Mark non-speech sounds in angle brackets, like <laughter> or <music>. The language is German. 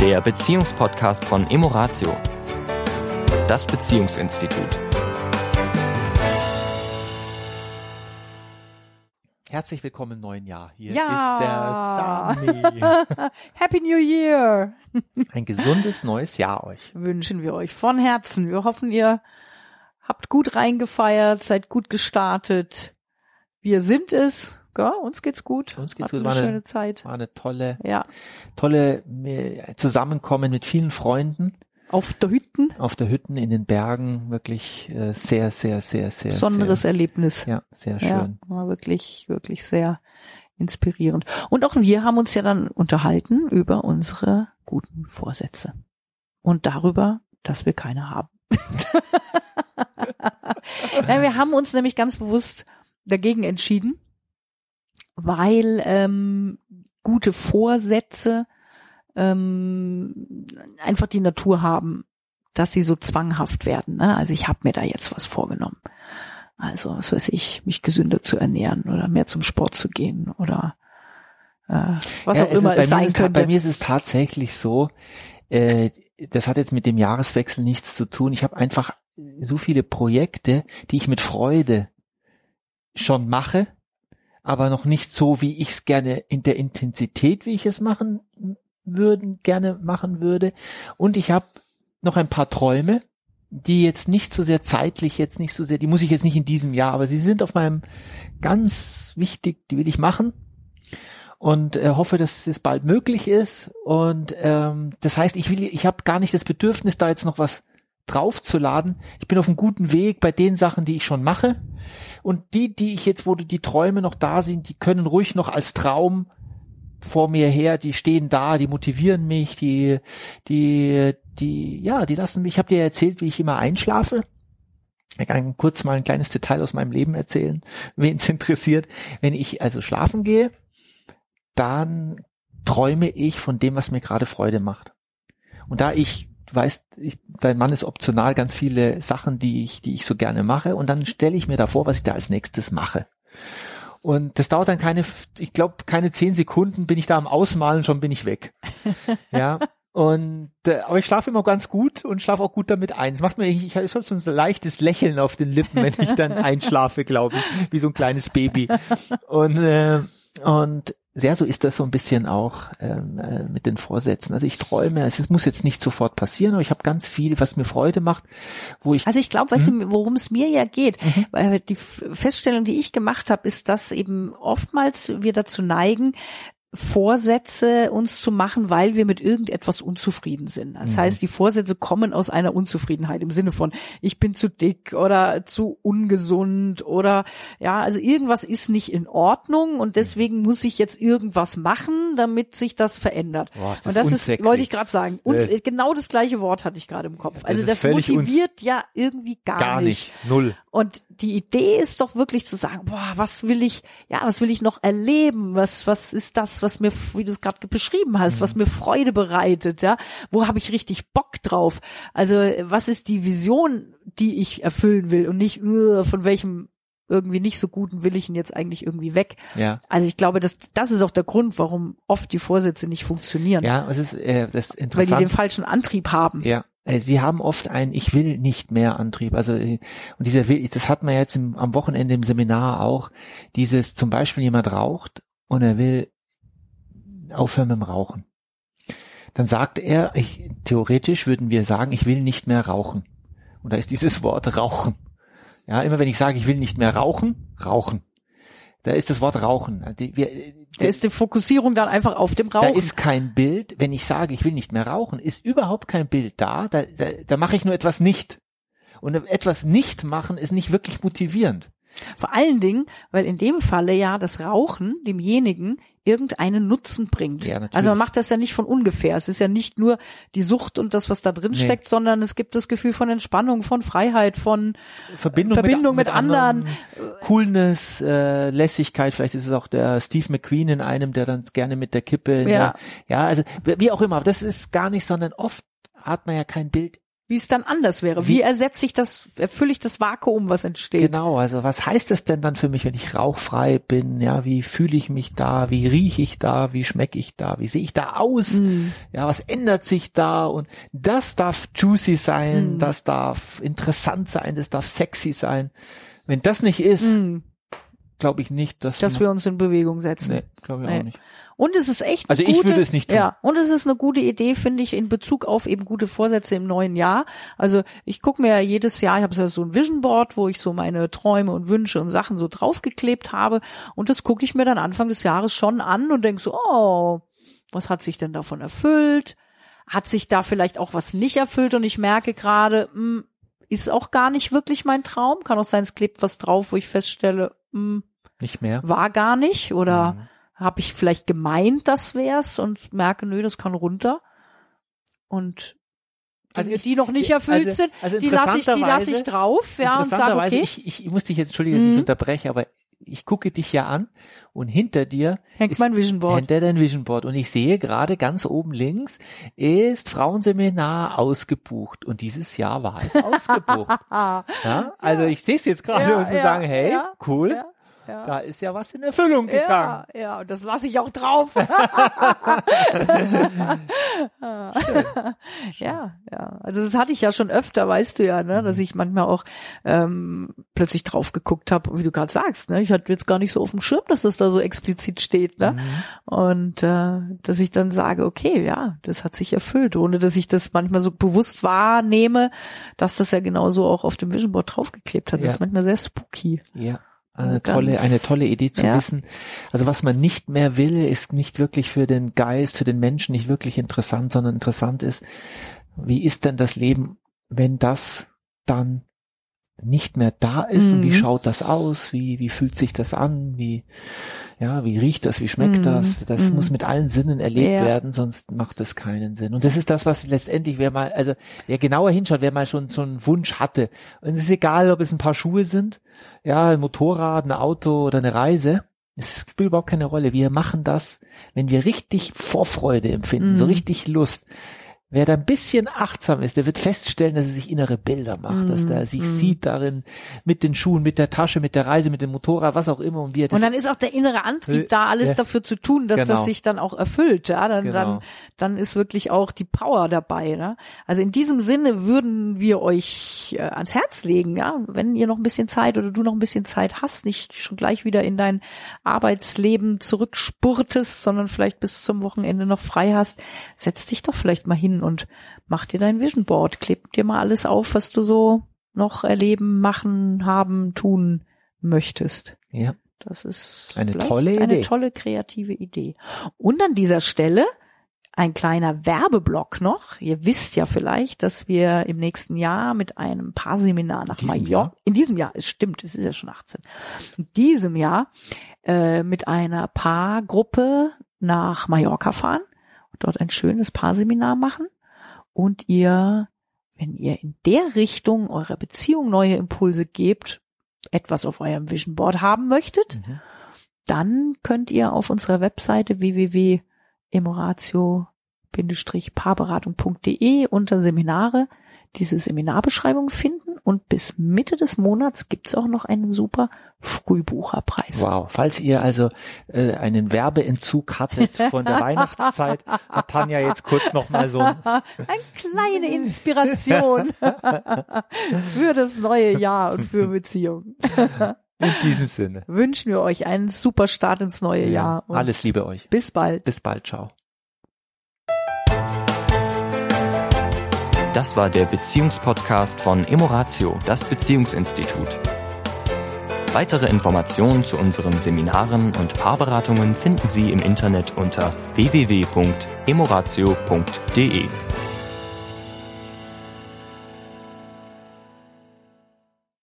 der Beziehungspodcast von Emoratio, das Beziehungsinstitut. Herzlich willkommen im neuen Jahr. Hier Ja. ist der Sami. <laughs> Happy New Year Ein gesundes neues Jahr euch. wünschen wir euch von Herzen. Wir hoffen, ihr habt gut reingefeiert, seid gut gestartet. Wir sind es. Ja, uns geht's gut. Uns geht's Hatten gut. War eine- schöne Zeit. War eine tolle, Ja, tolle äh, Zusammenkommen mit vielen Freunden auf der Hütten. auf der Hütten in den Bergen. Wirklich äh, sehr, sehr, sehr, sehr, Besonderes sehr, Erlebnis. ja, sehr Ja, schön. war wirklich, wirklich sehr inspirierend. Und auch wir haben uns ja dann unterhalten über unsere guten Vorsätze. Und darüber, dass wir keine haben. <laughs> Nein, wir haben uns nämlich ganz bewusst dagegen entschieden, weil ähm, gute Vorsätze ähm, einfach die Natur haben, dass sie so zwanghaft werden. Ne? Also ich habe mir da jetzt was vorgenommen. Also, was weiß ich, mich gesünder zu ernähren oder mehr zum Sport zu gehen oder äh, was Ja, auch also immer bei es mir sein ist es ta- könnte. Bei mir ist es tatsächlich so, äh, das hat jetzt mit dem Jahreswechsel nichts zu tun. Ich habe einfach so viele Projekte, die ich mit Freude schon mache, aber noch nicht so, wie ich es gerne in der Intensität, wie ich es machen würden, gerne machen würde. Und ich habe noch ein paar Träume, die jetzt nicht so sehr zeitlich, jetzt nicht so sehr, die muss ich jetzt nicht in diesem Jahr, aber sie sind auf meinem ganz wichtig, die will ich machen und äh, hoffe, dass es bald möglich ist. Und ähm, das heißt, ich will, ich habe gar nicht das Bedürfnis, da jetzt noch was draufzuladen. Ich bin auf einem guten Weg bei den Sachen, die ich schon mache. Und die, die ich jetzt, wo die Träume noch da sind, die können ruhig noch als Traum vor mir her, die stehen da, die motivieren mich, die, die, die, ja, die lassen mich. Ich habe dir erzählt, wie ich immer einschlafe. Ich kann kurz mal ein kleines Detail aus meinem Leben erzählen, wen es interessiert. Wenn ich also schlafen gehe, dann träume ich von dem, was mir gerade Freude macht. Und da ich, weißt, ich, dein Mann ist optional ganz viele Sachen, die ich, die ich so gerne mache, und dann stelle ich mir da vor, was ich da als nächstes mache. Und das dauert dann keine, ich glaube, keine zehn Sekunden bin ich da am Ausmalen, schon bin ich weg. <laughs> ja. Und äh, aber ich schlafe immer ganz gut und schlafe auch gut damit ein. Es macht mir, ich, ich habe so ein leichtes Lächeln auf den Lippen, wenn ich dann <laughs> einschlafe, glaube ich, wie so ein kleines Baby. Und äh, und sehr so ist das so ein bisschen auch ähm, äh, mit den Vorsätzen. Also ich träume, es, muss jetzt nicht sofort passieren, aber ich habe ganz viel, was mir Freude macht, wo ich Also ich glaube, weißt Mhm. du, worum es mir ja geht, weil die Feststellung, die ich gemacht habe, ist, dass eben oftmals wir dazu neigen, Vorsätze uns zu machen, weil wir mit irgendetwas unzufrieden sind. Das Mhm. heißt, die Vorsätze kommen aus einer Unzufriedenheit im Sinne von, ich bin zu dick oder zu ungesund oder ja, also irgendwas ist nicht in Ordnung und deswegen muss ich jetzt irgendwas machen, damit sich das verändert. Boah, ist das und das ist, unsexy. wollte ich gerade sagen, und Das- genau das gleiche Wort hatte ich gerade im Kopf. Also ist das völlig uns- motiviert ja irgendwie gar, gar nicht, null. und die Idee ist doch wirklich zu sagen, boah, was will ich, ja, was will ich noch erleben? Was, was ist das, was mir, wie du es gerade beschrieben hast, was mir Freude bereitet, ja? Wo habe ich richtig Bock drauf? Also, was ist die Vision, die ich erfüllen will und nicht, äh, von welchem irgendwie nicht so guten will ich ihn jetzt eigentlich irgendwie weg? Ja. Also ich glaube, das, das ist auch der Grund, warum oft die Vorsätze nicht funktionieren. Ja, es ist äh, das ist weil die interessant. den falschen Antrieb haben. Ja, äh, sie haben oft ein Ich will nicht mehr Antrieb. Also äh, und dieser Will, das hat man jetzt im, am Wochenende im Seminar auch. Dieses zum Beispiel jemand raucht und er will aufhören mit dem Rauchen. Dann sagt er, ich, theoretisch würden wir sagen, ich will nicht mehr rauchen. Und da ist dieses Wort Rauchen. Ja, immer wenn ich sage, ich will nicht mehr rauchen, rauchen. Da ist das Wort Rauchen. Die, wir, Da ist die Fokussierung dann einfach auf dem Rauchen. da ist kein Bild, wenn ich sage, ich will nicht mehr rauchen, ist überhaupt kein Bild da. Da, da, da mache ich nur etwas nicht. Und etwas nicht machen ist nicht wirklich motivierend. Vor allen Dingen, weil in dem Falle ja das Rauchen demjenigen irgendeinen Nutzen bringt. Ja, also man macht das ja nicht von ungefähr. Es ist ja nicht nur die Sucht und das, was da drin Nee. steckt, sondern es gibt das Gefühl von Entspannung, von Freiheit, von Verbindung, Verbindung mit anderen. Coolness, äh, Lässigkeit, vielleicht ist es auch der Steve McQueen in einem, der dann gerne mit der Kippe, Ja. der, ja, also wie auch immer, aber das ist gar nicht, sondern oft hat man ja kein Bild wie es dann anders wäre. Wie, Wie- ersetze ich das, erfülle ich das Vakuum, was entsteht? Genau, also was heißt es denn dann für mich, wenn ich rauchfrei bin? Ja, wie fühle ich mich da? Wie rieche ich da? Wie schmecke ich da? Wie sehe ich da aus? Mhm. Ja, was ändert sich da? Und das darf juicy sein, Mhm. das darf interessant sein, das darf sexy sein. Wenn das nicht ist, Mhm. Glaube ich nicht, dass, Dass wir uns in Bewegung setzen. nee, glaube ich Nee. auch nicht. Und es ist echt. Also ich gute, würde es nicht tun. Ja, und es ist eine gute Idee, finde ich, in Bezug auf eben gute Vorsätze im neuen Jahr. Also ich gucke mir ja jedes Jahr, ich habe ja so ein Vision Board, wo ich so meine Träume und Wünsche und Sachen so draufgeklebt habe. Und das gucke ich mir dann Anfang des Jahres schon an und denke so, oh, was hat sich denn davon erfüllt? Hat sich da vielleicht auch was nicht erfüllt? Und ich merke gerade, hm, ist auch gar nicht wirklich mein Traum. Kann auch sein, es klebt was drauf, wo ich feststelle, hm, Nicht mehr. war gar nicht oder Mhm. habe ich vielleicht gemeint, das wär's und merke, nö, das kann runter. Und Also Dinge, ich- die noch nicht erfüllt also- sind, also die lasse ich, die lasse ich drauf, ja, und sage, okay, ich, ich, ich muss dich jetzt, entschuldige, dass ich Mhm. dich unterbreche, aber ich gucke dich ja an und hinter dir hängt mein Vision Board. hinter dein Vision Board und ich sehe gerade ganz oben links ist Frauenseminar ausgebucht und dieses Jahr war es <laughs> ausgebucht. <laughs> Ja? Also ich sehe es jetzt gerade Ja, und zu ja, sagen, hey, ja, cool, ja, da ist ja was in Erfüllung gegangen. Ja, ja, und das lasse ich auch drauf. <laughs> ja, ja. Also das hatte ich ja schon öfter, weißt du ja, ne, dass Mhm. ich manchmal auch ähm, plötzlich drauf geguckt habe, wie du gerade sagst, ne? Ich hatte jetzt gar nicht so auf dem Schirm, dass das da so explizit steht, ne? Mhm. Und äh, dass ich dann sage, okay, ja, das hat sich erfüllt, ohne dass ich das manchmal so bewusst wahrnehme, dass das ja genauso auch auf dem Vision Board draufgeklebt hat. Das Ja. ist manchmal sehr spooky. Ja. Eine tolle, eine tolle Idee zu ja. wissen. Also was man nicht mehr will, ist nicht wirklich für den Geist, für den Menschen nicht wirklich interessant, sondern interessant ist, wie ist denn das Leben, wenn das dann nicht mehr da ist und wie Mhm. schaut das aus, wie, wie fühlt sich das an, wie, ja, wie riecht das, wie schmeckt Mhm. das, das Mhm. muss mit allen Sinnen erlebt Ja. werden, sonst macht es keinen Sinn. Und das ist das, was letztendlich, wer mal, also, wer genauer hinschaut, wer mal schon so einen Wunsch hatte, und es ist egal, ob es ein paar Schuhe sind, ja, ein Motorrad, ein Auto oder eine Reise, es spielt überhaupt keine Rolle. Wir machen das, wenn wir richtig Vorfreude empfinden, so Mhm. richtig Lust. Wer da ein bisschen achtsam ist, der wird feststellen, dass er sich innere Bilder macht, dass Mhm. er sich Mhm. sieht darin mit den Schuhen, mit der Tasche, mit der Reise, mit dem Motorrad, was auch immer und wie er das Und dann ist auch der innere Antrieb da, alles ja. dafür zu tun, dass Genau. das sich dann auch erfüllt. Ja, dann, Genau. dann, dann ist wirklich auch die Power dabei. Ne? Also in diesem Sinne würden wir euch äh, ans Herz legen, ja, wenn ihr noch ein bisschen Zeit oder du noch ein bisschen Zeit hast, nicht schon gleich wieder in dein Arbeitsleben zurückspurtest, sondern vielleicht bis zum Wochenende noch frei hast, setz dich doch vielleicht mal hin und mach dir dein Vision Board, kleb dir mal alles auf, was du so noch erleben, machen, haben, tun möchtest. ja, Das ist Eine tolle eine Idee. tolle kreative Idee. Und an dieser Stelle ein kleiner Werbeblock noch. Ihr wisst ja vielleicht, dass wir im nächsten Jahr mit einem Paarseminar nach Mallorca, in diesem Jahr, es stimmt, es ist ja schon 18, in diesem Jahr äh, mit einer Paargruppe nach Mallorca fahren dort ein schönes Paarseminar machen und ihr, wenn ihr in der Richtung eurer Beziehung neue Impulse gebt, etwas auf eurem Vision Board haben möchtet, Mhm. dann könnt ihr auf unserer Webseite www.emoratio-paarberatung.de unter Seminare diese Seminarbeschreibung finden und bis Mitte des Monats gibt's auch noch einen super Frühbucherpreis. Wow. Falls ihr also äh, einen Werbeentzug hattet von der <laughs> Weihnachtszeit, hat Tanja jetzt kurz noch mal so ein <laughs> Eine kleine Inspiration <laughs> für das neue Jahr und für Beziehungen. in diesem Sinne. Wünschen wir euch einen super Start ins neue Jahr. Und Alles Liebe euch. Bis bald. Bis bald. Ciao. Das war der Beziehungspodcast von Emoratio, das Beziehungsinstitut. Weitere Informationen zu unseren Seminaren und Paarberatungen finden Sie im Internet unter www.emoratio.de.